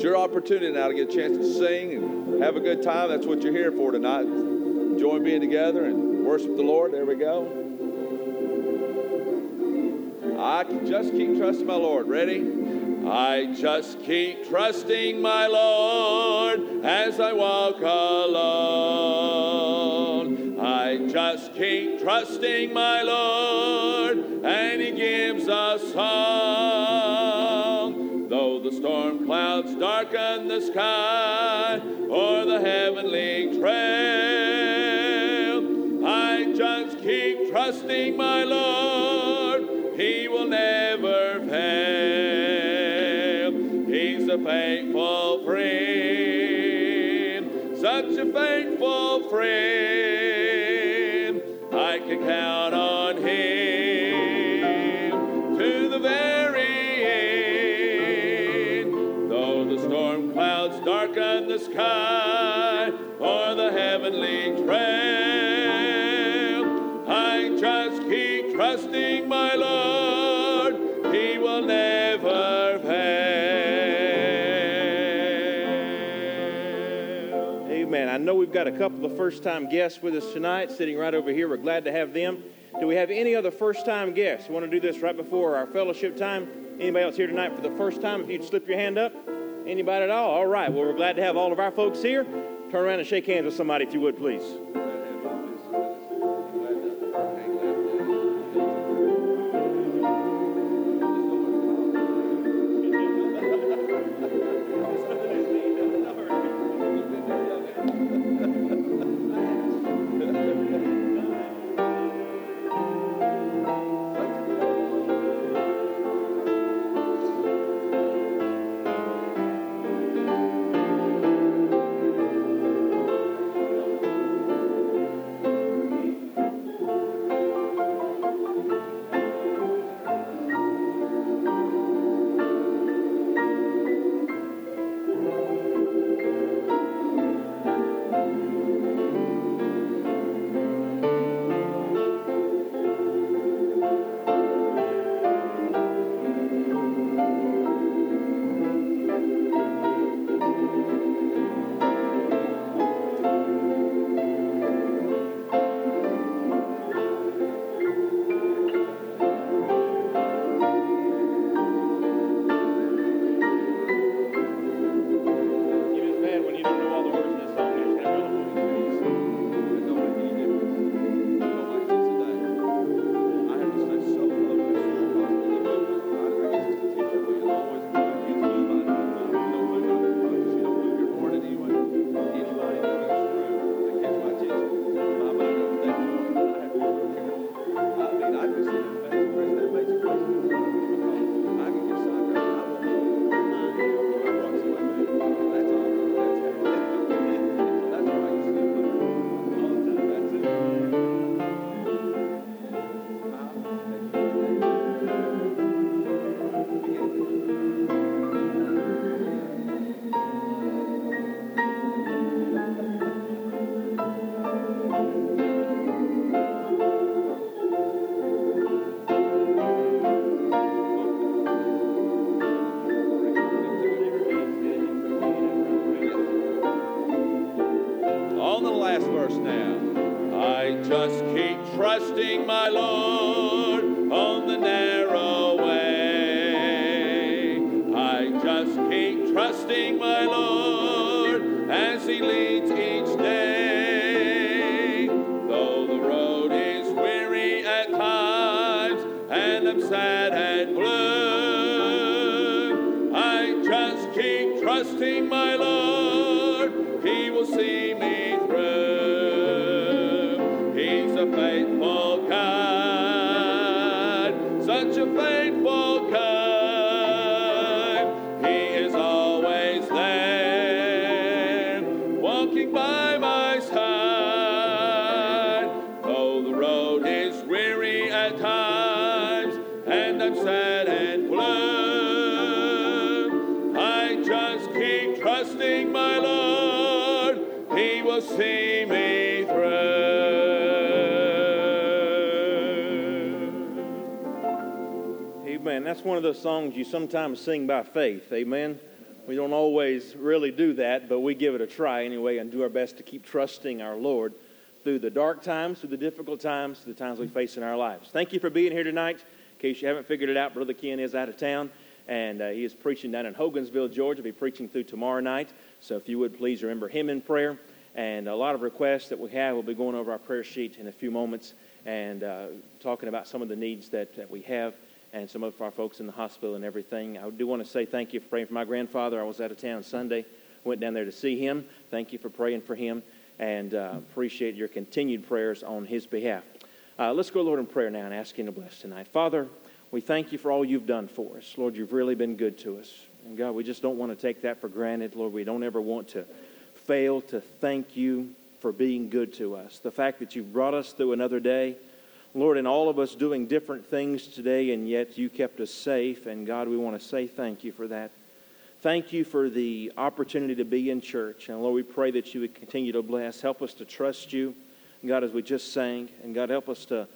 It's your opportunity now to get a chance to sing and have a good time. That's what you're here for tonight. Enjoy being together and worship the Lord. There we go. I just keep trusting my Lord. Ready? I just keep trusting my Lord as I walk alone. I just keep trusting my Lord, and He gives us song. Storm clouds darken the sky or the heavenly trail, I just keep trusting my Lord. He will never fail. He's a faithful friend, such a faithful friend. Got a couple of first time guests with us tonight sitting right over here. We're glad to have them. Do we have any other first time guests? We want to do this right before our fellowship time. Anybody else here tonight for the first time? If you'd slip your hand up. Anybody at all? All right. Well, we're glad to have all of our folks here. Turn around and shake hands with somebody if you would, please. You sometimes sing by faith. Amen. We don't always really do that, but we give it a try anyway and do our best to keep trusting our Lord through the dark times, through the difficult times, through the times we face in our lives. Thank you for being here tonight. In case you haven't figured it out, Brother Ken is out of town, and uh, he is preaching down in Hogansville, Georgia. He'll be preaching through tomorrow night. So if you would please remember him in prayer. And a lot of requests that we have, we'll be going over our prayer sheet in a few moments and uh, talking about some of the needs that, that we have and some of our folks in the hospital and everything. I do want to say thank you for praying for my grandfather. I was out of town Sunday, went down there to see him. Thank you for praying for him and uh, appreciate your continued prayers on his behalf. Uh, let's go, Lord, in prayer now and ask Him to bless tonight. Father, we thank you for all you've done for us. Lord, you've really been good to us. And God, we just don't want to take that for granted. Lord, we don't ever want to fail to thank you for being good to us. The fact that you've brought us through another day. Lord, and all of us doing different things today, and yet you kept us safe. And God, we want to say thank you for that. Thank you for the opportunity to be in church. And Lord, we pray that you would continue to bless. Help us to trust you, God, as we just sang. And God, help us to,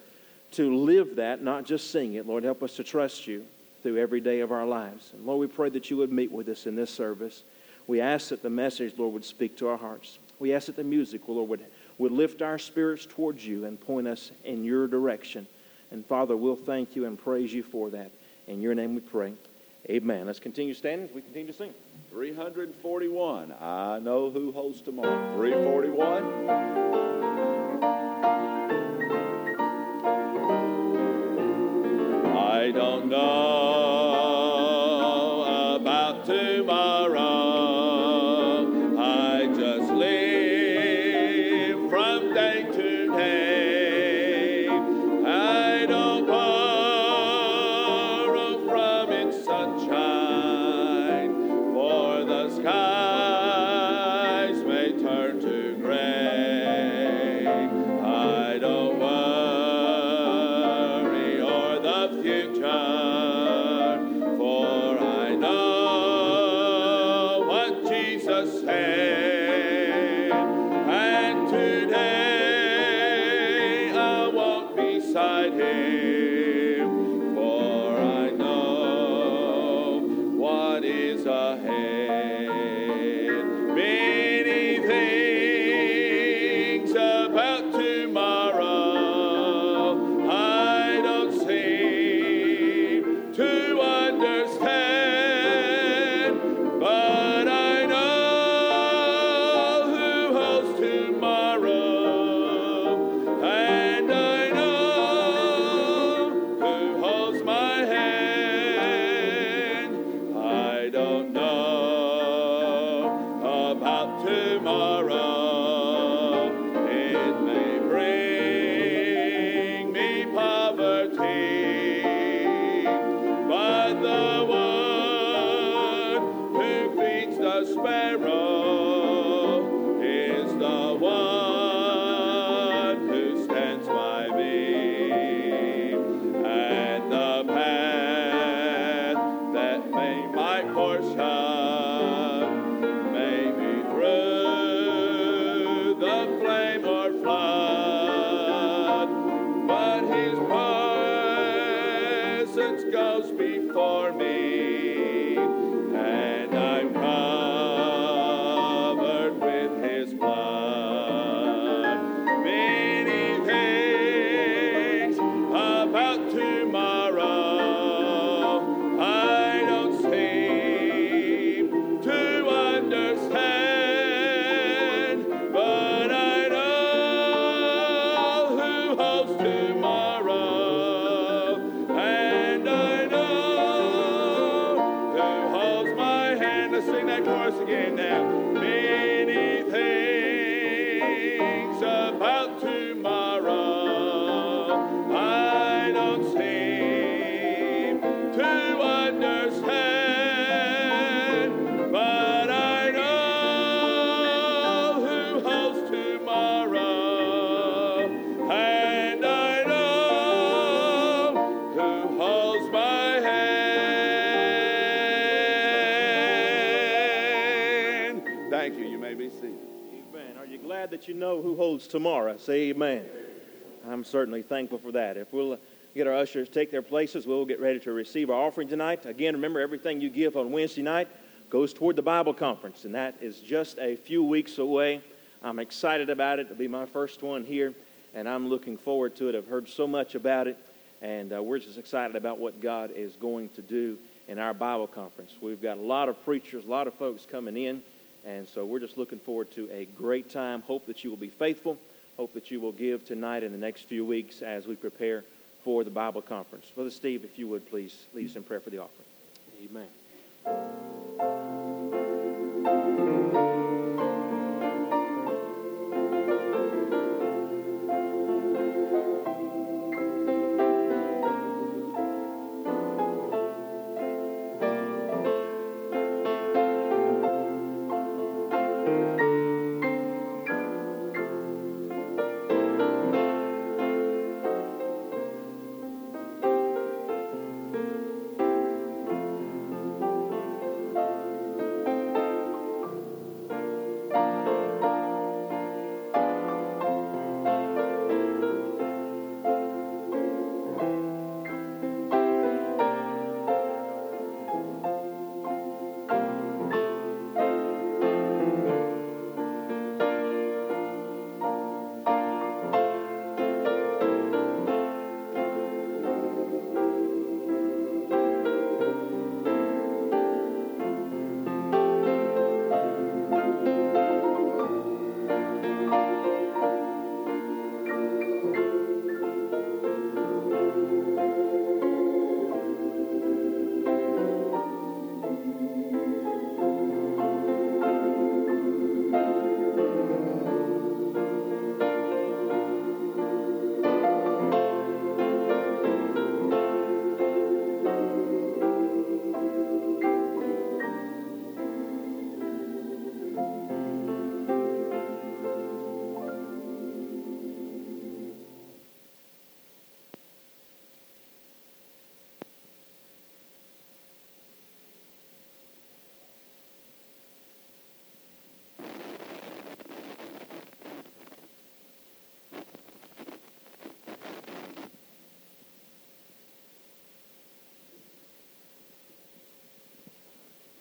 to live that, not just sing it. Lord, help us to trust you through every day of our lives. And Lord, we pray that you would meet with us in this service. We ask that the message, Lord, would speak to our hearts. We ask that the music, Lord, would would lift our spirits towards you and point us in your direction. And Father, we'll thank you and praise you for that. In your name we pray. Amen. Let's continue standing we continue to sing. 341. I know who holds tomorrow. 341. Tomorrow? Say amen. I'm certainly thankful for that. If we'll get our ushers take their places, we'll get ready to receive our offering tonight. Again, remember everything you give on Wednesday night goes toward the Bible conference, and that is just a few weeks away. I'm excited about it. It'll be my first one here, and I'm looking forward to it. I've heard so much about it, and uh, we're just excited about what God is going to do in our Bible conference. We've got a lot of preachers, a lot of folks coming in, and so we're just looking forward to a great time. Hope that you will be faithful. Hope that you will give tonight and the next few weeks as we prepare for the Bible conference. Brother Steve, if you would please lead us in prayer for the offering. Amen.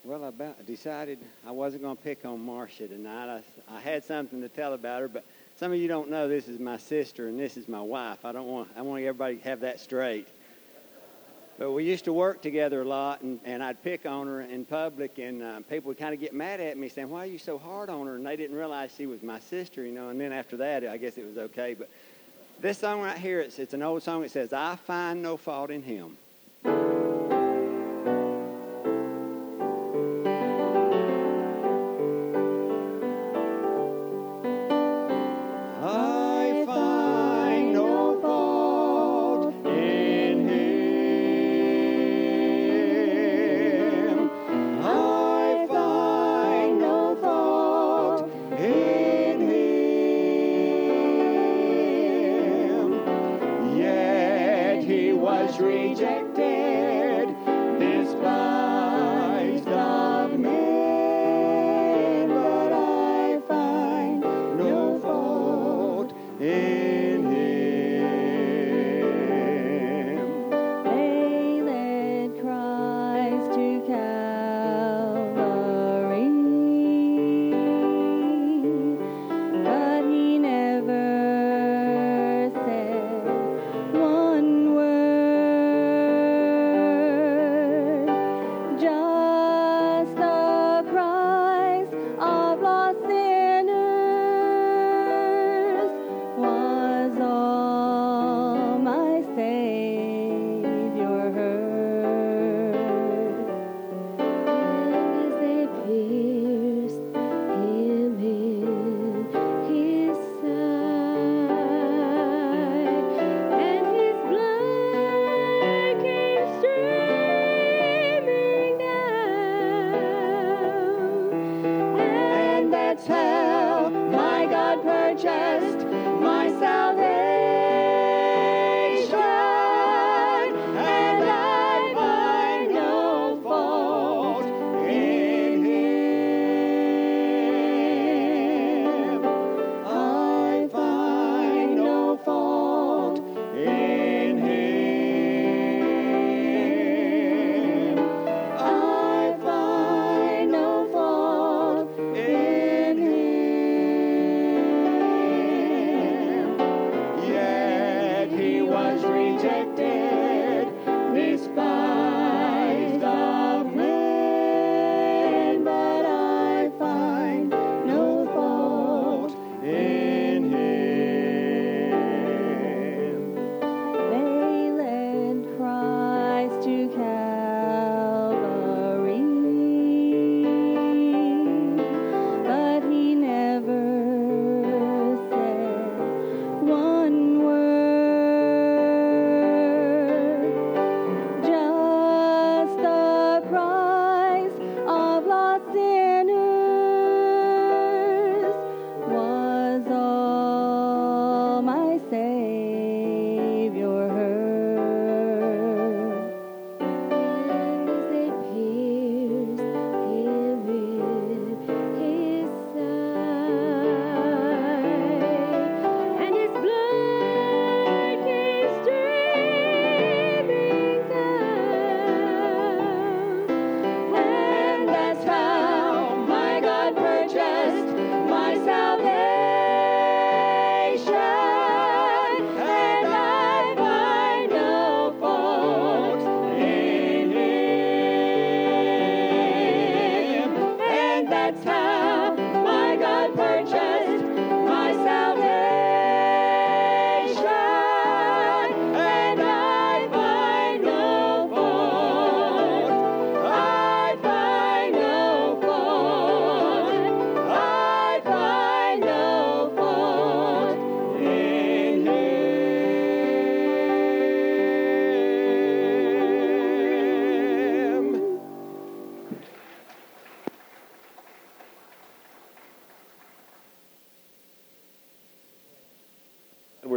Well, I about decided I wasn't going to pick on Marcia tonight. I, I had something to tell about her, but some of you don't know this is my sister and this is my wife. I don't want I want everybody to have that straight. But we used to work together a lot, and, and I'd pick on her in public, and uh, people would kind of get mad at me, saying, "Why are you so hard on her?" And they didn't realize she was my sister, you know. And then after that, I guess it was okay. But this song right here, it's, it's an old song. It says, "I find no fault in him." rejected.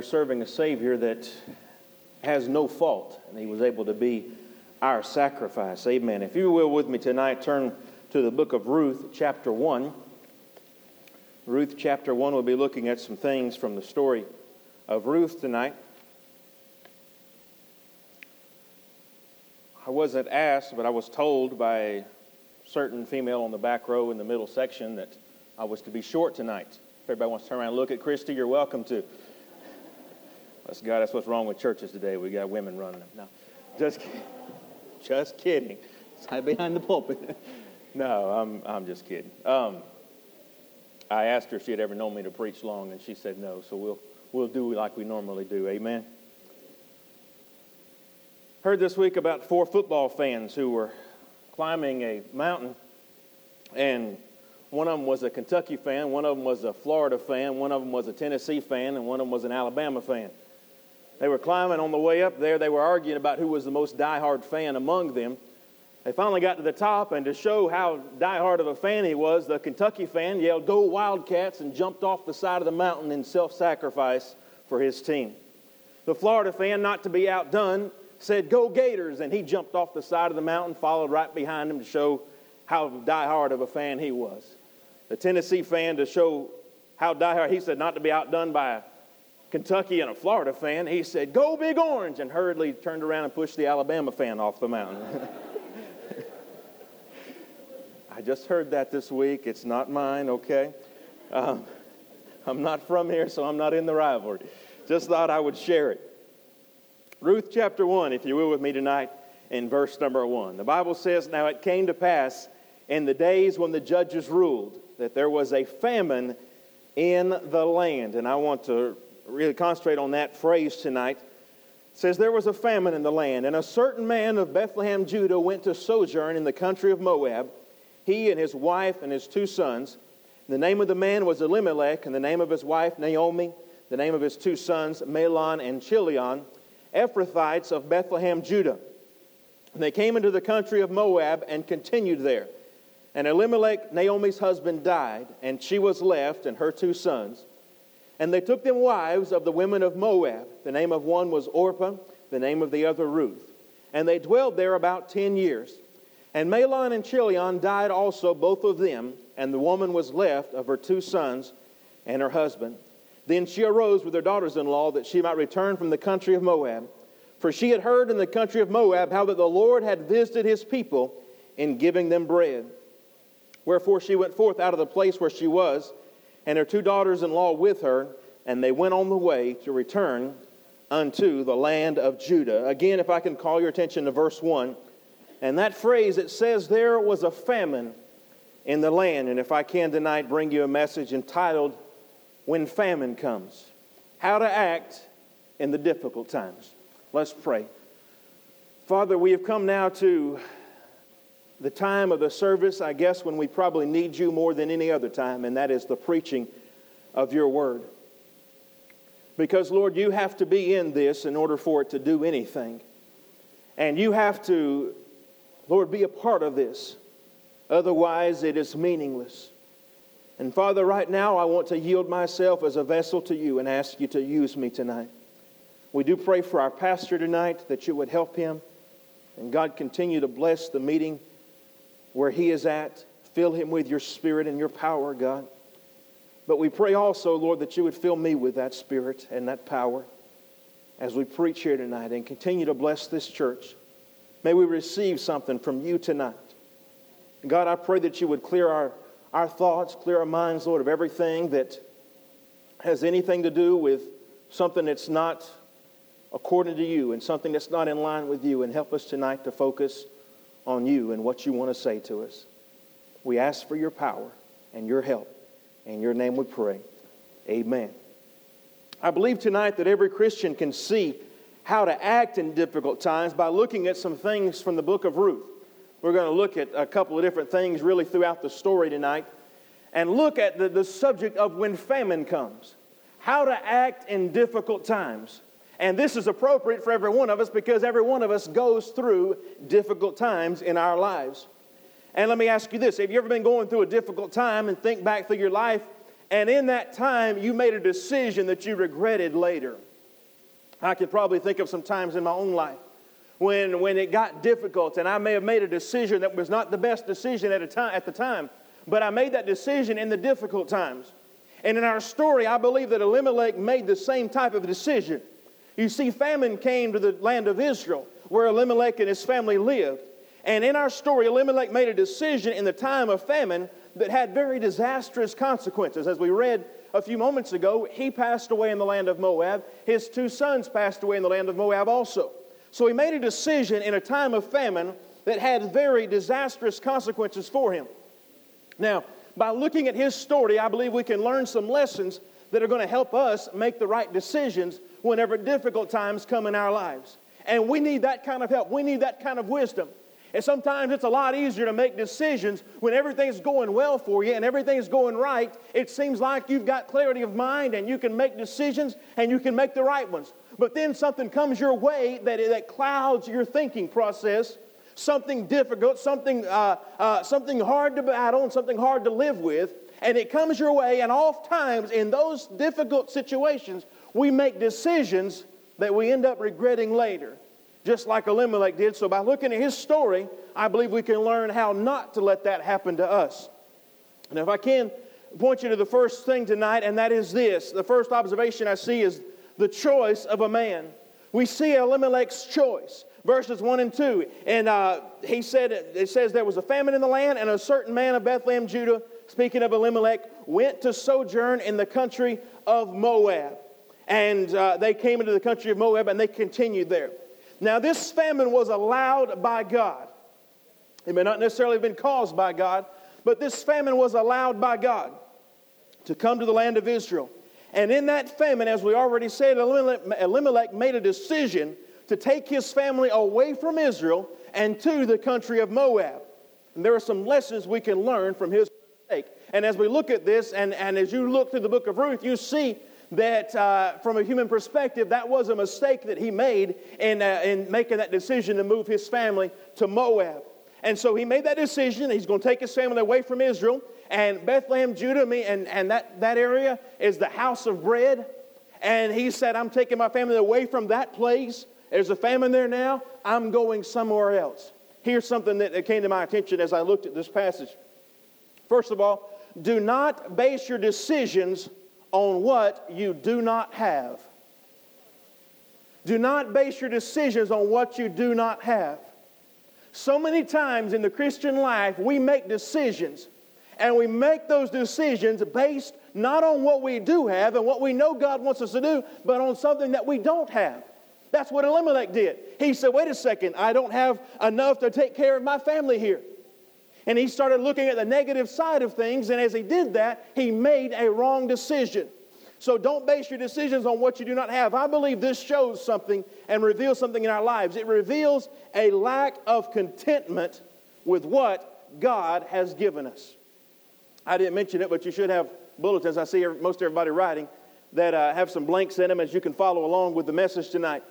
Serving a Savior that has no fault, and He was able to be our sacrifice. Amen. If you will, with me tonight, turn to the book of Ruth, chapter 1. Ruth, chapter 1, we'll be looking at some things from the story of Ruth tonight. I wasn't asked, but I was told by a certain female on the back row in the middle section that I was to be short tonight. If everybody wants to turn around and look at Christy, you're welcome to. That's God, that's what's wrong with churches today. We got women running them. No, just, just kidding. Hide behind the pulpit. no, I'm, I'm just kidding. Um, I asked her if she had ever known me to preach long, and she said no. So we'll, we'll do like we normally do. Amen. Heard this week about four football fans who were climbing a mountain, and one of them was a Kentucky fan, one of them was a Florida fan, one of them was a Tennessee fan, and one of them was an Alabama fan. They were climbing on the way up there. They were arguing about who was the most diehard fan among them. They finally got to the top, and to show how diehard of a fan he was, the Kentucky fan yelled, Go Wildcats, and jumped off the side of the mountain in self sacrifice for his team. The Florida fan, not to be outdone, said, Go Gators, and he jumped off the side of the mountain, followed right behind him to show how diehard of a fan he was. The Tennessee fan, to show how diehard, he said, not to be outdone by Kentucky and a Florida fan, he said, Go Big Orange, and hurriedly turned around and pushed the Alabama fan off the mountain. I just heard that this week. It's not mine, okay? Um, I'm not from here, so I'm not in the rivalry. Just thought I would share it. Ruth chapter 1, if you will, with me tonight, in verse number 1. The Bible says, Now it came to pass in the days when the judges ruled that there was a famine in the land. And I want to really concentrate on that phrase tonight. It says, There was a famine in the land, and a certain man of Bethlehem, Judah, went to sojourn in the country of Moab, he and his wife and his two sons. The name of the man was Elimelech, and the name of his wife, Naomi, the name of his two sons, Mahlon and Chilion, Ephrathites of Bethlehem, Judah. And they came into the country of Moab and continued there. And Elimelech, Naomi's husband, died, and she was left, and her two sons. And they took them wives of the women of Moab. The name of one was Orpah, the name of the other Ruth. And they dwelled there about ten years. And Mahlon and Chilion died also, both of them, and the woman was left of her two sons and her husband. Then she arose with her daughters in law that she might return from the country of Moab. For she had heard in the country of Moab how that the Lord had visited his people in giving them bread. Wherefore she went forth out of the place where she was and her two daughters in law with her, and they went on the way to return unto the land of Judah. Again, if I can call your attention to verse 1, and that phrase, it says there was a famine in the land. And if I can tonight bring you a message entitled, When Famine Comes How to Act in the Difficult Times. Let's pray. Father, we have come now to the time of the service, I guess, when we probably need you more than any other time, and that is the preaching of your word. Because, Lord, you have to be in this in order for it to do anything. And you have to, Lord, be a part of this. Otherwise, it is meaningless. And Father, right now, I want to yield myself as a vessel to you and ask you to use me tonight. We do pray for our pastor tonight that you would help him. And God, continue to bless the meeting where he is at. Fill him with your spirit and your power, God. But we pray also, Lord, that you would fill me with that spirit and that power as we preach here tonight and continue to bless this church. May we receive something from you tonight. God, I pray that you would clear our, our thoughts, clear our minds, Lord, of everything that has anything to do with something that's not according to you and something that's not in line with you, and help us tonight to focus on you and what you want to say to us. We ask for your power and your help. In your name we pray. Amen. I believe tonight that every Christian can see how to act in difficult times by looking at some things from the book of Ruth. We're going to look at a couple of different things really throughout the story tonight and look at the, the subject of when famine comes. How to act in difficult times. And this is appropriate for every one of us because every one of us goes through difficult times in our lives. And let me ask you this have you ever been going through a difficult time and think back through your life And in that time, you made a decision that you regretted later. I could probably think of some times in my own life when, when it got difficult and I may have made a decision that was not the best decision at, a time, at the time, but I made that decision in the difficult times. And in our story, I believe that Elimelech made the same type of decision. You see, famine came to the land of Israel where Elimelech and his family lived. And in our story, Elimelech made a decision in the time of famine that had very disastrous consequences. As we read a few moments ago, he passed away in the land of Moab. His two sons passed away in the land of Moab also. So he made a decision in a time of famine that had very disastrous consequences for him. Now, by looking at his story, I believe we can learn some lessons that are going to help us make the right decisions whenever difficult times come in our lives. And we need that kind of help. We need that kind of wisdom. And sometimes it's a lot easier to make decisions when everything's going well for you and everything's going right. It seems like you've got clarity of mind and you can make decisions and you can make the right ones. But then something comes your way that, that clouds your thinking process, something difficult, something, uh, uh, something hard to battle, and something hard to live with. And it comes your way, and oftentimes in those difficult situations, we make decisions that we end up regretting later just like Elimelech did. So, by looking at his story, I believe we can learn how not to let that happen to us. And if I can point you to the first thing tonight, and that is this the first observation I see is the choice of a man. We see Elimelech's choice, verses 1 and 2. And uh, he said, it says there was a famine in the land, and a certain man of Bethlehem, Judah, speaking of Elimelech, went to sojourn in the country of Moab. And uh, they came into the country of Moab and they continued there. Now, this famine was allowed by God. It may not necessarily have been caused by God, but this famine was allowed by God to come to the land of Israel. And in that famine, as we already said, Elimelech made a decision to take his family away from Israel and to the country of Moab. And there are some lessons we can learn from his mistake. And as we look at this, and, and as you look through the book of Ruth, you see that uh, from a human perspective, that was a mistake that he made in, uh, in making that decision to move his family to Moab. And so he made that decision. He's going to take his family away from Israel. And Bethlehem, Judah, and, and that, that area is the house of bread. And he said, I'm taking my family away from that place. There's a famine there now. I'm going somewhere else. Here's something that came to my attention as I looked at this passage. First of all, do not base your decisions on what you do not have. Do not base your decisions on what you do not have. So many times in the Christian life, we make decisions, and we make those decisions based not on what we do have and what we know God wants us to do, but on something that we don't have. That's what Elimelech did. He said, Wait a second, I don't have enough to take care of my family here. And he started looking at the negative side of things, and as he did that, he made a wrong decision. So don't base your decisions on what you do not have. I believe this shows something and reveals something in our lives. It reveals a lack of contentment with what God has given us. I didn't mention it, but you should have bulletins. I see most everybody writing that uh, have some blanks in them as you can follow along with the message tonight.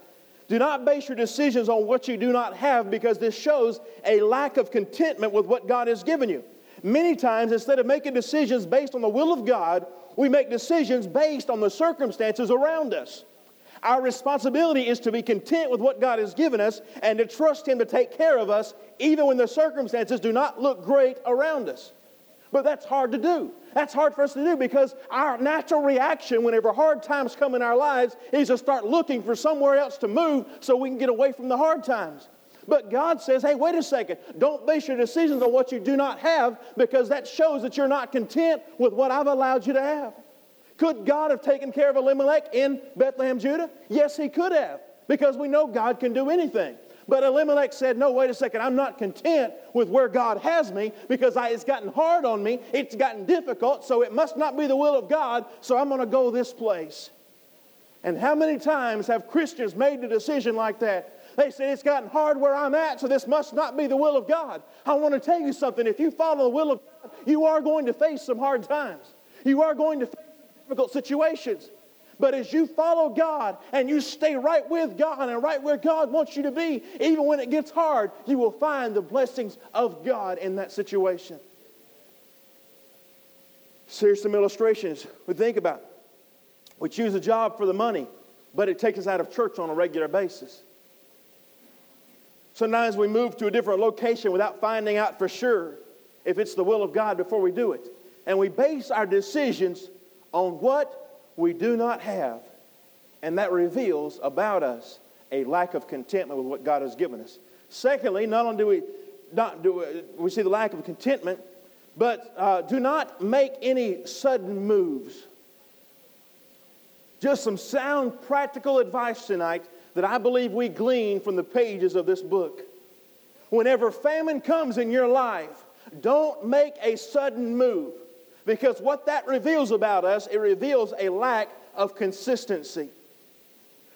Do not base your decisions on what you do not have because this shows a lack of contentment with what God has given you. Many times, instead of making decisions based on the will of God, we make decisions based on the circumstances around us. Our responsibility is to be content with what God has given us and to trust Him to take care of us even when the circumstances do not look great around us. But that's hard to do. That's hard for us to do because our natural reaction whenever hard times come in our lives is to start looking for somewhere else to move so we can get away from the hard times. But God says, hey, wait a second. Don't base your decisions on what you do not have because that shows that you're not content with what I've allowed you to have. Could God have taken care of Elimelech in Bethlehem, Judah? Yes, he could have because we know God can do anything. But Elimelech said, No, wait a second, I'm not content with where God has me because I, it's gotten hard on me, it's gotten difficult, so it must not be the will of God, so I'm going to go this place. And how many times have Christians made the decision like that? They say it's gotten hard where I'm at, so this must not be the will of God. I want to tell you something. If you follow the will of God, you are going to face some hard times. You are going to face difficult situations. But as you follow God and you stay right with God and right where God wants you to be, even when it gets hard, you will find the blessings of God in that situation. So here's some illustrations we think about. We choose a job for the money, but it takes us out of church on a regular basis. Sometimes we move to a different location without finding out for sure if it's the will of God before we do it. And we base our decisions on what we do not have. And that reveals about us a lack of contentment with what God has given us. Secondly, not only do we not do we see the lack of contentment, but uh, do not make any sudden moves. Just some sound practical advice tonight that I believe we glean from the pages of this book. Whenever famine comes in your life, don't make a sudden move because what that reveals about us, it reveals a lack of consistency.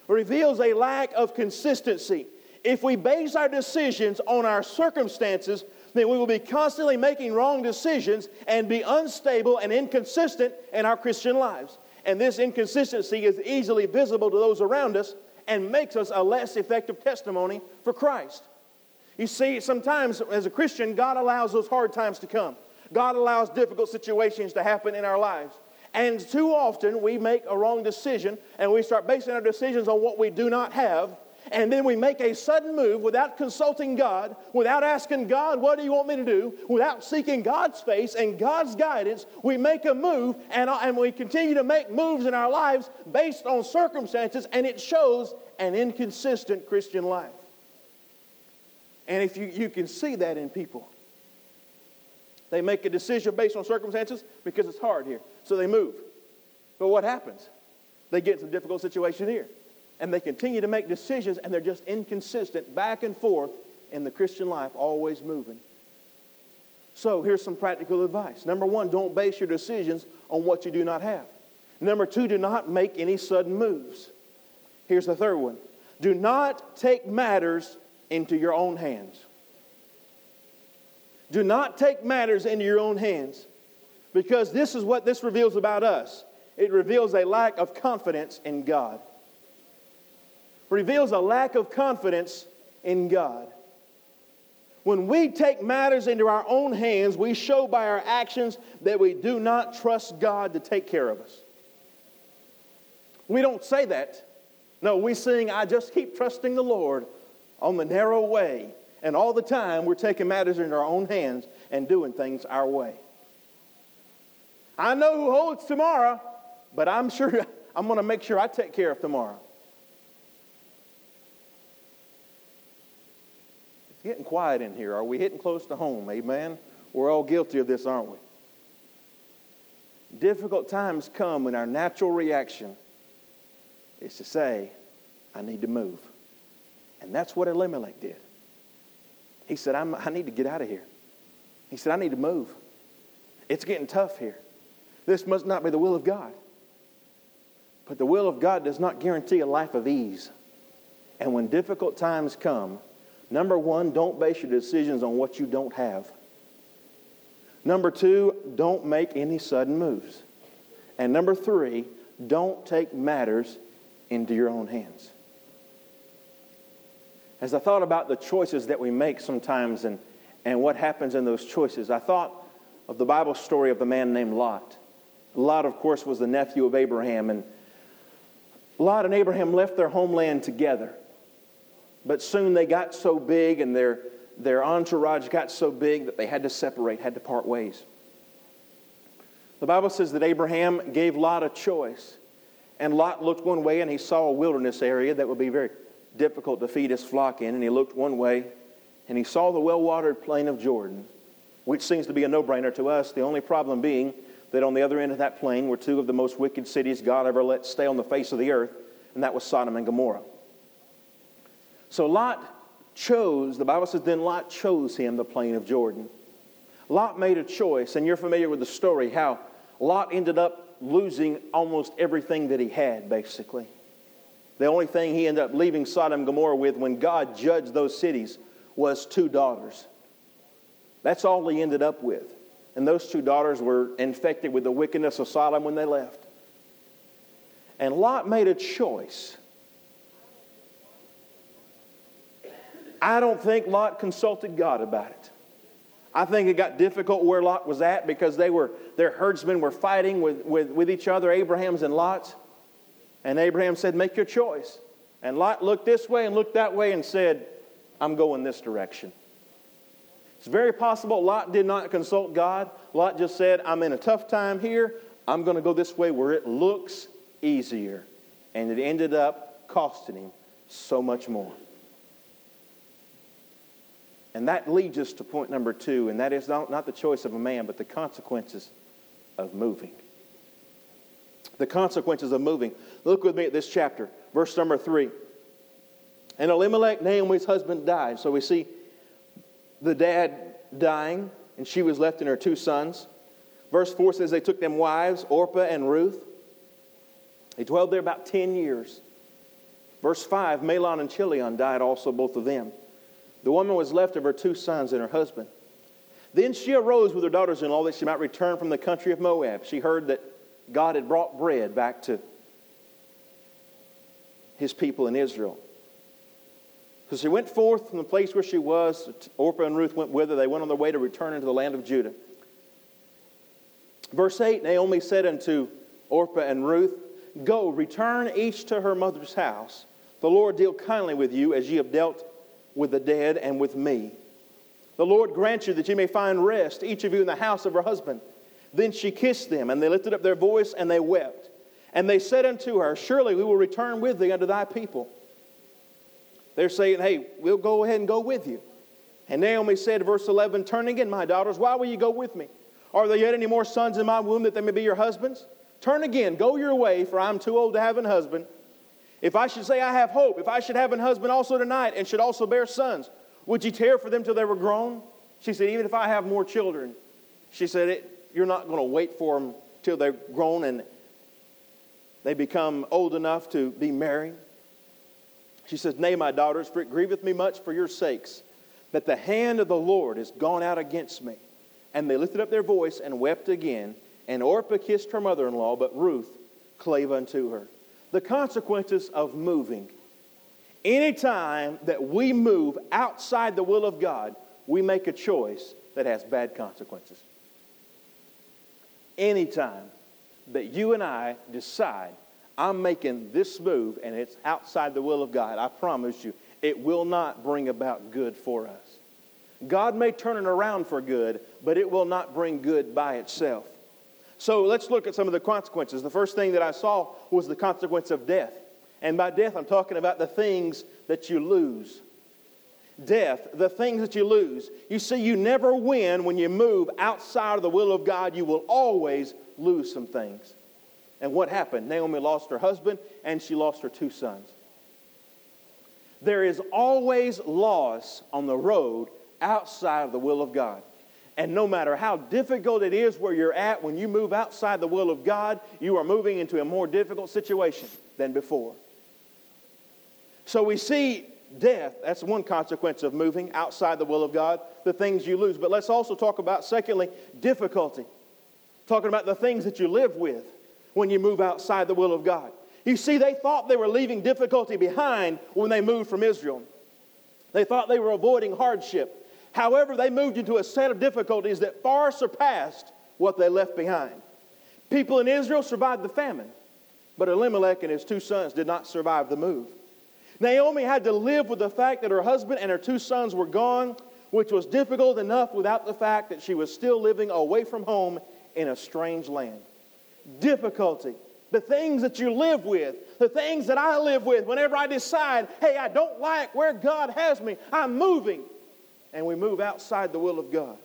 It reveals a lack of consistency. If we base our decisions on our circumstances, then we will be constantly making wrong decisions and be unstable and inconsistent in our Christian lives. And this inconsistency is easily visible to those around us and makes us a less effective testimony for Christ. You see, sometimes as a Christian, God allows those hard times to come. God allows difficult situations to happen in our lives. And too often we make a wrong decision and we start basing our decisions on what we do not have and then we make a sudden move without consulting God, without asking God, what do you want me to do, without seeking God's face and God's guidance, we make a move and, uh, and we continue to make moves in our lives based on circumstances, and it shows an inconsistent Christian life. And if you, you can see that in people, they make a decision based on circumstances because it's hard here. So they move. But what happens? They get into a difficult situation here and they continue to make decisions and they're just inconsistent back and forth in the Christian life, always moving. So here's some practical advice. Number one, don't base your decisions on what you do not have. Number two, do not make any sudden moves. Here's the third one do not take matters into your own hands. Do not take matters into your own hands because this is what this reveals about us. It reveals a lack of confidence in God reveals a lack of confidence in God. When we take matters into our own hands, we show by our actions that we do not trust God to take care of us. We don't say that. No, we sing, I just keep trusting the Lord on the narrow way. And all the time, we're taking matters into our own hands and doing things our way. I know who holds tomorrow, but I'm sure I'm going to make sure I take care of tomorrow. It's getting quiet in here. Are we hitting close to home? Amen. We're all guilty of this, aren't we? Difficult times come when our natural reaction is to say, I need to move. And that's what Elimelech did. He said, i need to get out of here. He said, I need to move. It's getting tough here. This must not be the will of God. But the will of God does not guarantee a life of ease. And when difficult times come, Number one, don't base your decisions on what you don't have. Number two, don't make any sudden moves. And number three, don't take matters into your own hands. As I thought about the choices that we make sometimes and, and what happens in those choices, I thought of the Bible story of the man named Lot. Lot, of course, was the nephew of Abraham, and Lot and Abraham left their homeland together. But soon they got so big and their, their entourage got so big that they had to separate, had to part ways. The Bible says that Abraham gave Lot a choice. And Lot looked one way and he saw a wilderness area that would be very difficult to feed his flock in. And he looked one way and he saw the well watered plain of Jordan, which seems to be a no brainer to us. The only problem being that on the other end of that plain were two of the most wicked cities God ever let stay on the face of the earth, and that was Sodom and Gomorrah. So Lot chose, the Bible says, then Lot chose him the plain of Jordan. Lot made a choice, and you're familiar with the story how Lot ended up losing almost everything that he had, basically. The only thing he ended up leaving Sodom and Gomorrah with when God judged those cities was two daughters. That's all he ended up with. And those two daughters were infected with the wickedness of Sodom when they left. And Lot made a choice I don't think Lot consulted God about it. I think it got difficult where Lot was at because they were, their herdsmen were fighting with, with, with each other, Abraham's and Lot's. And Abraham said, Make your choice. And Lot looked this way and looked that way and said, I'm going this direction. It's very possible Lot did not consult God. Lot just said, I'm in a tough time here. I'm going to go this way where it looks easier. And it ended up costing him so much more. And that leads us to point number two, and that is not, not the choice of a man, but the consequences of moving. The consequences of moving. Look with me at this chapter, verse number three. And Elimelech, Naomi's husband, died. So we see the dad dying, and she was left and her two sons. Verse 4 says they took them wives, Orpah and Ruth. They dwelled there about 10 years. Verse 5 Mahlon and Chilion died also, both of them. The woman was left of her two sons and her husband. Then she arose with her daughters in law that she might return from the country of Moab. She heard that God had brought bread back to his people in Israel. So she went forth from the place where she was. Orpah and Ruth went with her. They went on their way to return into the land of Judah. Verse 8 Naomi said unto Orpah and Ruth, Go, return each to her mother's house. The Lord deal kindly with you as ye have dealt with the dead and with me. The Lord grant you that ye may find rest, each of you in the house of her husband. Then she kissed them, and they lifted up their voice, and they wept. And they said unto her, Surely we will return with thee unto thy people. They're saying, Hey, we'll go ahead and go with you. And Naomi said, verse 11, Turn again, my daughters, why will you go with me? Are there yet any more sons in my womb that they may be your husbands? Turn again, go your way, for I'm too old to have an husband. If I should say I have hope, if I should have an husband also tonight and should also bear sons, would you care for them till they were grown? She said, Even if I have more children, she said, You're not going to wait for them till they're grown and they become old enough to be married. She says, Nay, my daughters, for it grieveth me much for your sakes that the hand of the Lord is gone out against me. And they lifted up their voice and wept again. And Orpah kissed her mother in law, but Ruth clave unto her. The consequences of moving. Anytime that we move outside the will of God, we make a choice that has bad consequences. Anytime that you and I decide, I'm making this move and it's outside the will of God, I promise you, it will not bring about good for us. God may turn it around for good, but it will not bring good by itself. So let's look at some of the consequences. The first thing that I saw was the consequence of death. And by death, I'm talking about the things that you lose. Death, the things that you lose. You see, you never win when you move outside of the will of God. You will always lose some things. And what happened? Naomi lost her husband and she lost her two sons. There is always loss on the road outside of the will of God. And no matter how difficult it is where you're at, when you move outside the will of God, you are moving into a more difficult situation than before. So we see death. That's one consequence of moving outside the will of God, the things you lose. But let's also talk about, secondly, difficulty. Talking about the things that you live with when you move outside the will of God. You see, they thought they were leaving difficulty behind when they moved from Israel. They thought they were avoiding hardship. However, they moved into a set of difficulties that far surpassed what they left behind. People in Israel survived the famine, but Elimelech and his two sons did not survive the move. Naomi had to live with the fact that her husband and her two sons were gone, which was difficult enough without the fact that she was still living away from home in a strange land. Difficulty. The things that you live with, the things that I live with, whenever I decide, hey, I don't like where God has me, I'm moving and we move outside the will of God.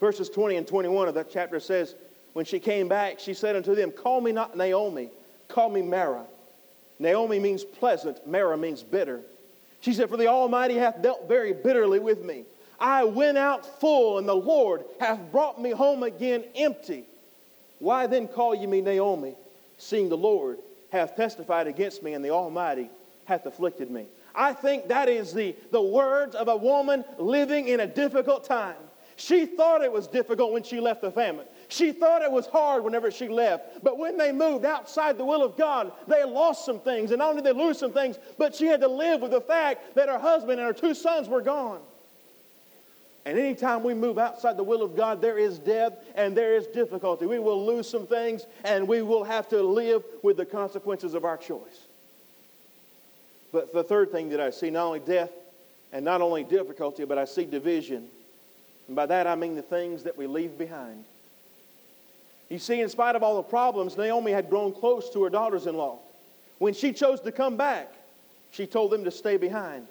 Verses 20 and 21 of that chapter says, When she came back, she said unto them, Call me not Naomi, call me Mara. Naomi means pleasant, Mara means bitter. She said, For the Almighty hath dealt very bitterly with me. I went out full, and the Lord hath brought me home again empty. Why then call ye me Naomi, seeing the Lord hath testified against me, and the Almighty hath afflicted me? I think that is the, the words of a woman living in a difficult time. She thought it was difficult when she left the famine. She thought it was hard whenever she left. But when they moved outside the will of God, they lost some things. And not only did they lose some things, but she had to live with the fact that her husband and her two sons were gone. And anytime we move outside the will of God, there is death and there is difficulty. We will lose some things and we will have to live with the consequences of our choice. But the third thing that I see, not only death and not only difficulty, but I see division. And by that I mean the things that we leave behind. You see, in spite of all the problems, Naomi had grown close to her daughters in law. When she chose to come back, she told them to stay behind.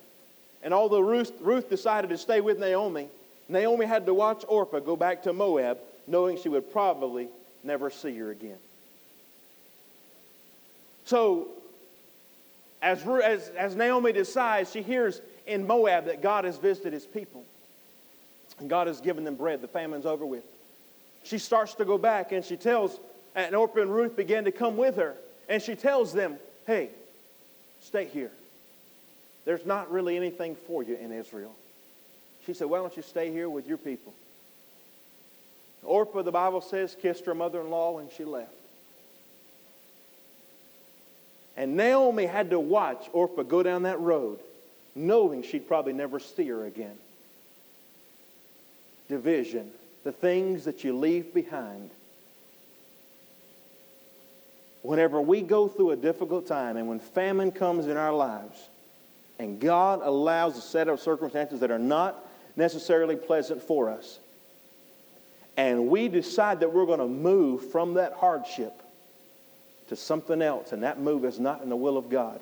And although Ruth, Ruth decided to stay with Naomi, Naomi had to watch Orpah go back to Moab, knowing she would probably never see her again. So, as, as, as Naomi decides, she hears in Moab that God has visited his people. And God has given them bread. The famine's over with. She starts to go back and she tells, and Orpah and Ruth began to come with her. And she tells them, hey, stay here. There's not really anything for you in Israel. She said, Why don't you stay here with your people? Orpah, the Bible says, kissed her mother in law and she left. And Naomi had to watch Orpah go down that road, knowing she'd probably never see her again. Division, the things that you leave behind. Whenever we go through a difficult time and when famine comes in our lives, and God allows a set of circumstances that are not necessarily pleasant for us. And we decide that we're going to move from that hardship to something else, and that move is not in the will of God.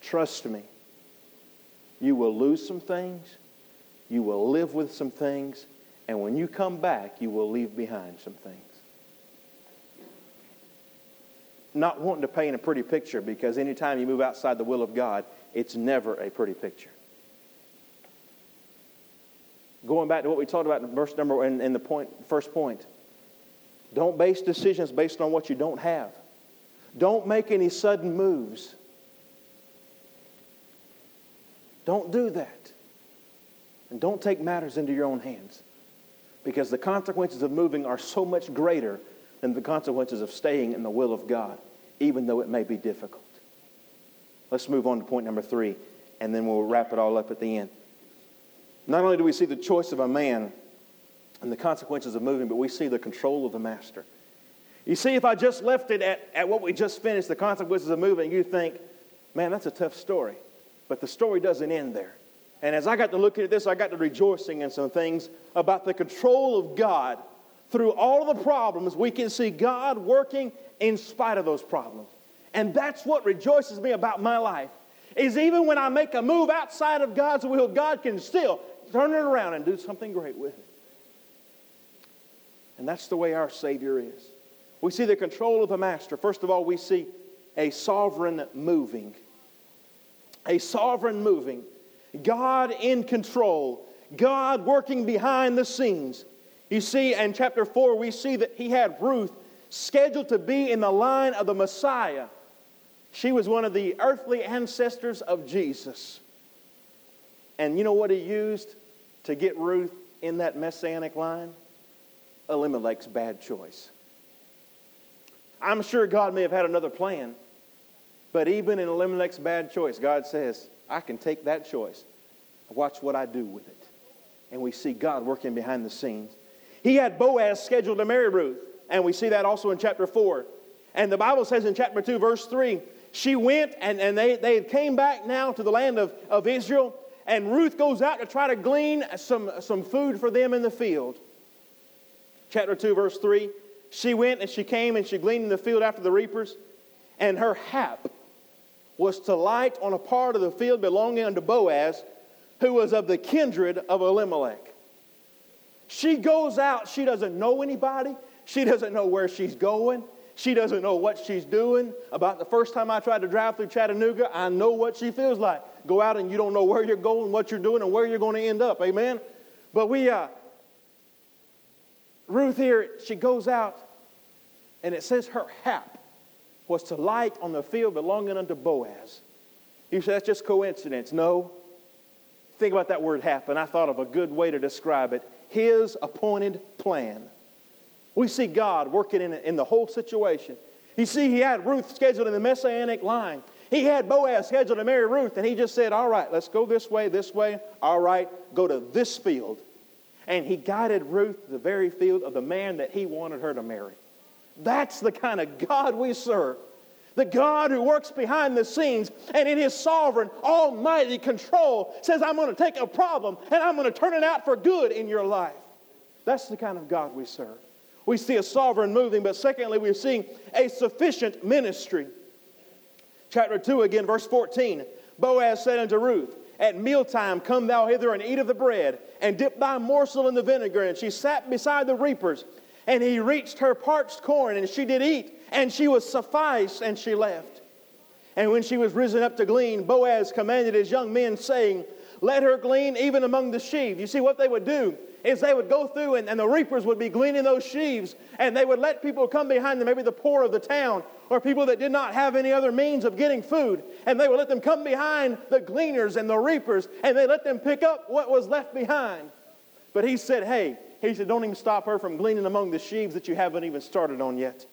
Trust me, you will lose some things, you will live with some things, and when you come back, you will leave behind some things. Not wanting to paint a pretty picture because anytime you move outside the will of God, it's never a pretty picture. Going back to what we talked about in verse number in, in the point, first point. Don't base decisions based on what you don't have. Don't make any sudden moves. Don't do that. And don't take matters into your own hands. Because the consequences of moving are so much greater than the consequences of staying in the will of God, even though it may be difficult. Let's move on to point number three, and then we'll wrap it all up at the end. Not only do we see the choice of a man and the consequences of moving, but we see the control of the master. You see, if I just left it at, at what we just finished, the consequences of moving, you think, man, that's a tough story. But the story doesn't end there. And as I got to looking at this, I got to rejoicing in some things about the control of God. Through all the problems, we can see God working in spite of those problems. And that's what rejoices me about my life. Is even when I make a move outside of God's will, God can still turn it around and do something great with it. And that's the way our Savior is. We see the control of the Master. First of all, we see a sovereign moving. A sovereign moving. God in control. God working behind the scenes. You see, in chapter 4, we see that he had Ruth scheduled to be in the line of the Messiah. She was one of the earthly ancestors of Jesus. And you know what he used to get Ruth in that messianic line? Elimelech's bad choice. I'm sure God may have had another plan, but even in Elimelech's bad choice, God says, I can take that choice. Watch what I do with it. And we see God working behind the scenes. He had Boaz scheduled to marry Ruth, and we see that also in chapter 4. And the Bible says in chapter 2, verse 3, she went and, and they, they came back now to the land of, of Israel. And Ruth goes out to try to glean some, some food for them in the field. Chapter 2, verse 3. She went and she came and she gleaned in the field after the reapers. And her hap was to light on a part of the field belonging unto Boaz, who was of the kindred of Elimelech. She goes out. She doesn't know anybody. She doesn't know where she's going. She doesn't know what she's doing. About the first time I tried to drive through Chattanooga, I know what she feels like. Go out and you don't know where you're going, what you're doing, and where you're going to end up. Amen? But we, uh, Ruth here, she goes out, and it says her hap was to light on the field belonging unto Boaz. You say that's just coincidence. No. Think about that word happen. I thought of a good way to describe it. His appointed plan. We see God working in, in the whole situation. You see, he had Ruth scheduled in the Messianic line. He had Boaz scheduled to marry Ruth, and he just said, All right, let's go this way, this way. All right, go to this field. and he guided Ruth to the very field of the man that he wanted her to marry. That's the kind of God we serve. The God who works behind the scenes and in his sovereign, almighty control says, I'm going to take a problem and I'm going to turn it out for good in your life. That's the kind of God we serve. We see a sovereign moving, but secondly, we're seeing a sufficient ministry. Chapter 2, again, verse 14. Boaz said unto Ruth, At mealtime come thou hither and eat of the bread, and dip thy morsel in the vinegar. And she sat beside the reapers, and he reached her parched corn, and she did eat, and she was sufficed, and she left. And when she was risen up to glean, Boaz commanded his young men, saying, Let her glean even among the sheaves. You see what they would do is they would go through and, and the reapers would be gleaning those sheaves and they would let people come behind them, maybe the poor of the town or people that did not have any other means of getting food. And they would let them come behind the gleaners and the reapers and they let them pick up what was left behind. But he said, hey, he said, don't even stop her from gleaning among the sheaves that you haven't even started on yet.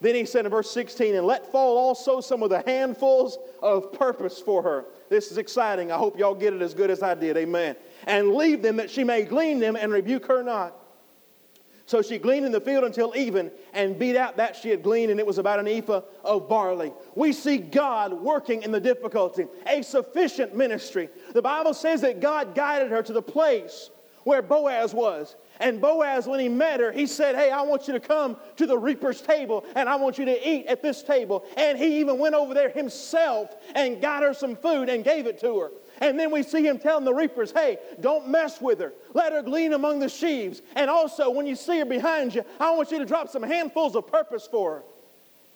Then he said in verse 16, and let fall also some of the handfuls of purpose for her. This is exciting. I hope y'all get it as good as I did. Amen and leave them that she may glean them and rebuke her not. So she gleaned in the field until even and beat out that she had gleaned, and it was about an ephah of barley. We see God working in the difficulty, a sufficient ministry. The Bible says that God guided her to the place where Boaz was. And Boaz, when he met her, he said, Hey, I want you to come to the reaper's table and I want you to eat at this table. And he even went over there himself and got her some food and gave it to her. And then we see him telling the reapers, hey, don't mess with her. Let her glean among the sheaves. And also, when you see her behind you, I want you to drop some handfuls of purpose for her.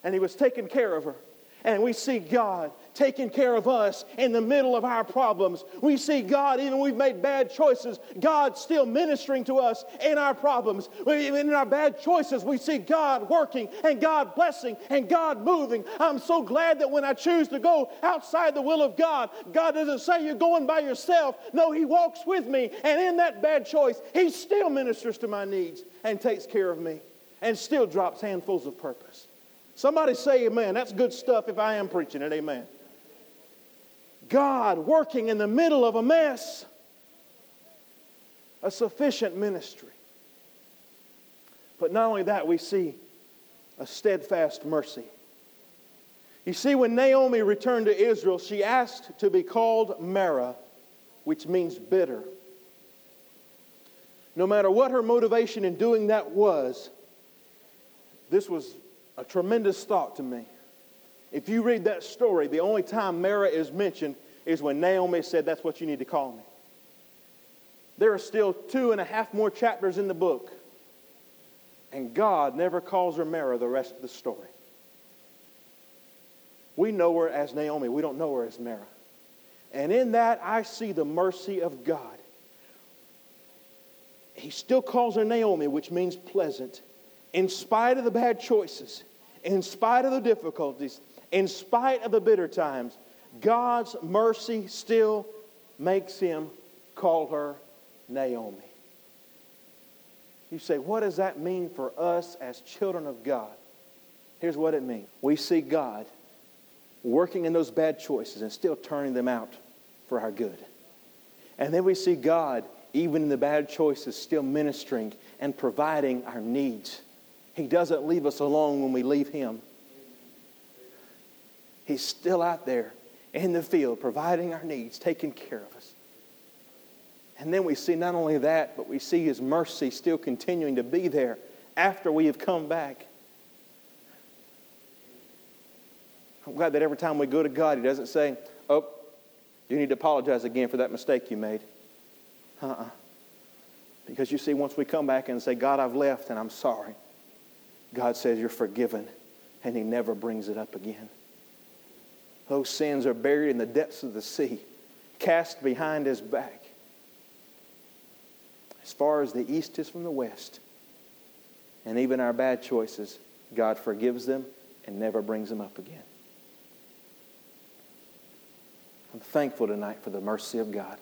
And he was taking care of her. And we see God taking care of us in the middle of our problems. We see God, even we've made bad choices, God still ministering to us in our problems. Even In our bad choices, we see God working and God blessing and God moving. I'm so glad that when I choose to go outside the will of God, God doesn't say you're going by yourself. No, He walks with me. And in that bad choice, He still ministers to my needs and takes care of me and still drops handfuls of purpose. Somebody say amen. That's good stuff if I am preaching it. Amen. God working in the middle of a mess, a sufficient ministry. But not only that, we see a steadfast mercy. You see, when Naomi returned to Israel, she asked to be called Mara, which means bitter. No matter what her motivation in doing that was, this was a tremendous thought to me. If you read that story, the only time Mara is mentioned is when Naomi said, That's what you need to call me. There are still two and a half more chapters in the book, and God never calls her Mara the rest of the story. We know her as Naomi, we don't know her as Mara. And in that, I see the mercy of God. He still calls her Naomi, which means pleasant, in spite of the bad choices, in spite of the difficulties, in spite of the bitter times, God's mercy still makes him call her Naomi. You say, what does that mean for us as children of God? Here's what it means we see God working in those bad choices and still turning them out for our good. And then we see God, even in the bad choices, still ministering and providing our needs. He doesn't leave us alone when we leave Him. He's still out there in the field providing our needs, taking care of us. And then we see not only that, but we see His mercy still continuing to be there after we have come back. I'm glad that every time we go to God, He doesn't say, Oh, you need to apologize again for that mistake you made. Uh uh-uh. uh Because you see, once we come back and say, God, I've left and I'm sorry, God says, You're forgiven, and He never brings it up again. Those sins are buried in the depths of the sea, cast behind his back. As far as the east is from the west. And even our bad choices, God forgives them and never brings them up again. I'm thankful tonight for the mercy of God.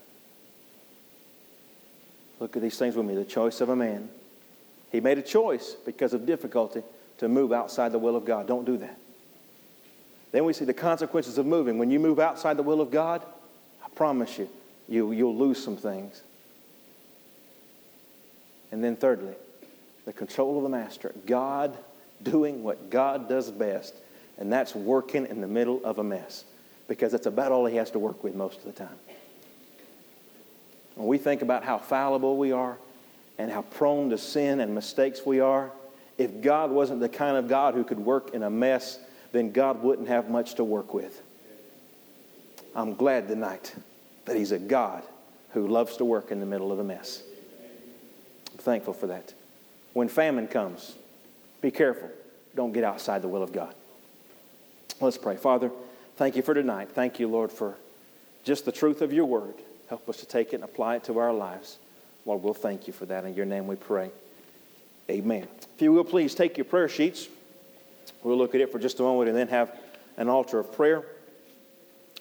Look at these things with me the choice of a man. He made a choice because of difficulty to move outside the will of God. Don't do that. Then we see the consequences of moving. When you move outside the will of God, I promise you, you you'll lose some things. And then, thirdly, the control of the master. God doing what God does best, and that's working in the middle of a mess because that's about all he has to work with most of the time. When we think about how fallible we are and how prone to sin and mistakes we are, if God wasn't the kind of God who could work in a mess, then God wouldn't have much to work with. I'm glad tonight that He's a God who loves to work in the middle of a mess. I'm thankful for that. When famine comes, be careful. Don't get outside the will of God. Let's pray. Father, thank you for tonight. Thank you, Lord, for just the truth of your word. Help us to take it and apply it to our lives. Lord, we'll thank you for that. In your name we pray. Amen. If you will, please take your prayer sheets. We'll look at it for just a moment and then have an altar of prayer.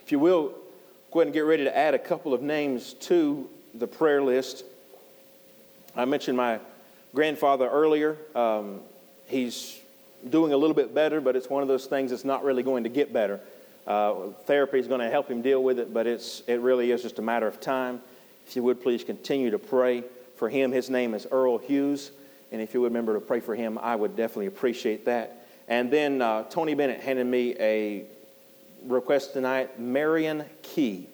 If you will, go ahead and get ready to add a couple of names to the prayer list. I mentioned my grandfather earlier. Um, he's doing a little bit better, but it's one of those things that's not really going to get better. Uh, therapy is going to help him deal with it, but it's, it really is just a matter of time. If you would please continue to pray for him. His name is Earl Hughes, and if you would remember to pray for him, I would definitely appreciate that. And then uh, Tony Bennett handed me a request tonight Marion Key.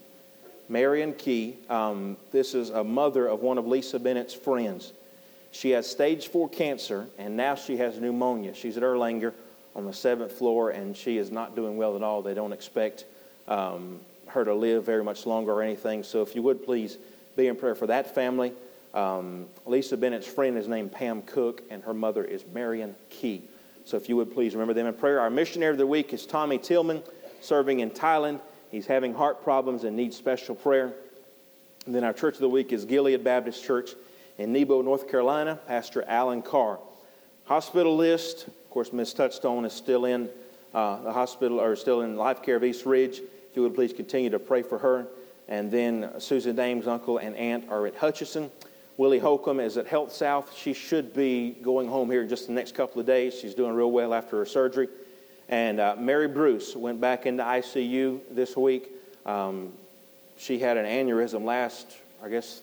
Marion Key. Um, this is a mother of one of Lisa Bennett's friends. She has stage four cancer, and now she has pneumonia. She's at Erlanger on the seventh floor, and she is not doing well at all. They don't expect um, her to live very much longer or anything. So if you would please be in prayer for that family. Um, Lisa Bennett's friend is named Pam Cook, and her mother is Marion Key. So if you would please remember them in prayer. Our missionary of the week is Tommy Tillman, serving in Thailand. He's having heart problems and needs special prayer. And then our church of the week is Gilead Baptist Church in Nebo, North Carolina, Pastor Alan Carr. Hospital list, of course, Miss Touchstone is still in uh, the hospital or still in life care of East Ridge. If you would please continue to pray for her. And then Susan Dame's uncle and aunt are at Hutcheson. Willie Holcomb is at Health South. She should be going home here in just the next couple of days. She's doing real well after her surgery. And uh, Mary Bruce went back into ICU this week. Um, she had an aneurysm last, I guess,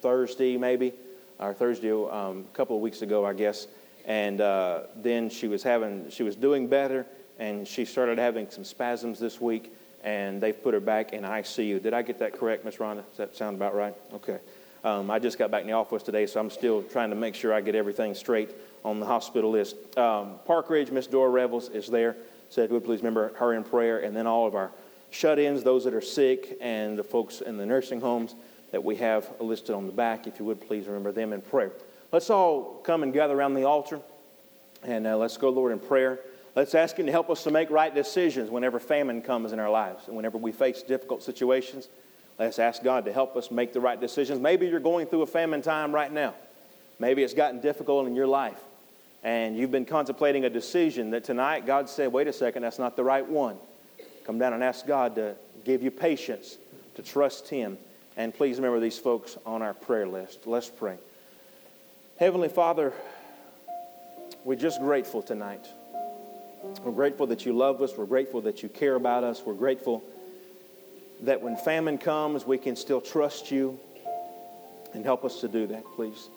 Thursday maybe, or Thursday um, a couple of weeks ago, I guess. And uh, then she was having, she was doing better, and she started having some spasms this week, and they've put her back in ICU. Did I get that correct, Miss Rhonda? Does that sound about right? Okay. Um, I just got back in the office today, so I'm still trying to make sure I get everything straight on the hospital list. Um, Park Ridge, Miss Dora Revels is there. Said, would please remember her in prayer, and then all of our shut-ins, those that are sick, and the folks in the nursing homes that we have listed on the back. If you would please remember them in prayer. Let's all come and gather around the altar, and uh, let's go, Lord, in prayer. Let's ask Him to help us to make right decisions whenever famine comes in our lives and whenever we face difficult situations. Let's ask God to help us make the right decisions. Maybe you're going through a famine time right now. Maybe it's gotten difficult in your life and you've been contemplating a decision that tonight God said, wait a second, that's not the right one. Come down and ask God to give you patience, to trust Him. And please remember these folks on our prayer list. Let's pray. Heavenly Father, we're just grateful tonight. We're grateful that you love us. We're grateful that you care about us. We're grateful that when famine comes, we can still trust you and help us to do that, please.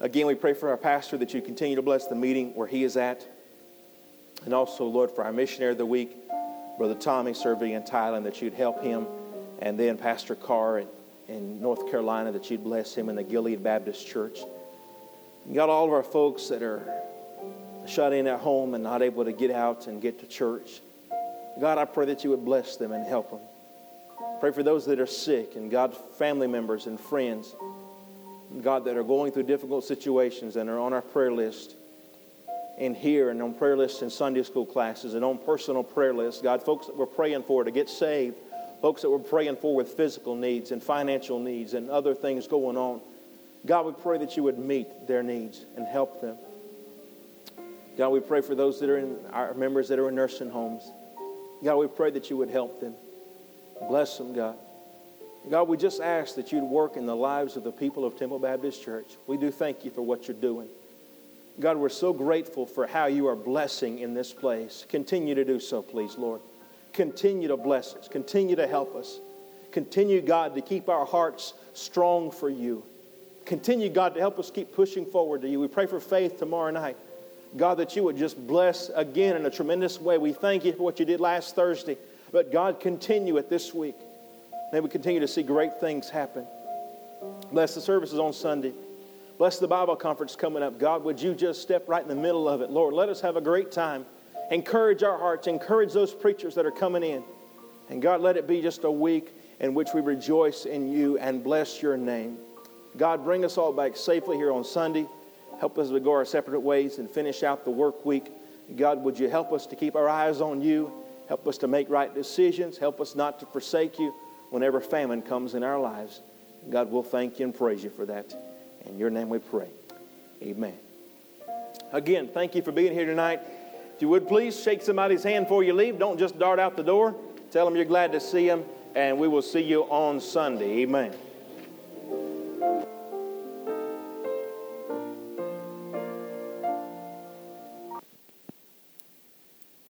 Again, we pray for our pastor that you continue to bless the meeting where he is at. And also, Lord, for our missionary of the week, Brother Tommy serving in Thailand, that you'd help him. And then Pastor Carr in, in North Carolina, that you'd bless him in the Gilead Baptist Church. You got all of our folks that are shut in at home and not able to get out and get to church. God, I pray that you would bless them and help them. Pray for those that are sick and God, family members and friends, God, that are going through difficult situations and are on our prayer list and here and on prayer lists in Sunday school classes and on personal prayer lists. God, folks that we're praying for to get saved, folks that we're praying for with physical needs and financial needs and other things going on. God, we pray that you would meet their needs and help them. God, we pray for those that are in our members that are in nursing homes. God, we pray that you would help them. Bless them, God. God, we just ask that you'd work in the lives of the people of Temple Baptist Church. We do thank you for what you're doing. God, we're so grateful for how you are blessing in this place. Continue to do so, please, Lord. Continue to bless us. Continue to help us. Continue, God, to keep our hearts strong for you. Continue, God, to help us keep pushing forward to you. We pray for faith tomorrow night. God, that you would just bless again in a tremendous way. We thank you for what you did last Thursday. But God, continue it this week. May we continue to see great things happen. Bless the services on Sunday. Bless the Bible conference coming up. God, would you just step right in the middle of it? Lord, let us have a great time. Encourage our hearts. Encourage those preachers that are coming in. And God, let it be just a week in which we rejoice in you and bless your name. God, bring us all back safely here on Sunday. Help us to go our separate ways and finish out the work week. God, would you help us to keep our eyes on you? Help us to make right decisions. Help us not to forsake you whenever famine comes in our lives. God, we'll thank you and praise you for that. In your name we pray. Amen. Again, thank you for being here tonight. If you would please shake somebody's hand before you leave. Don't just dart out the door. Tell them you're glad to see them, and we will see you on Sunday. Amen.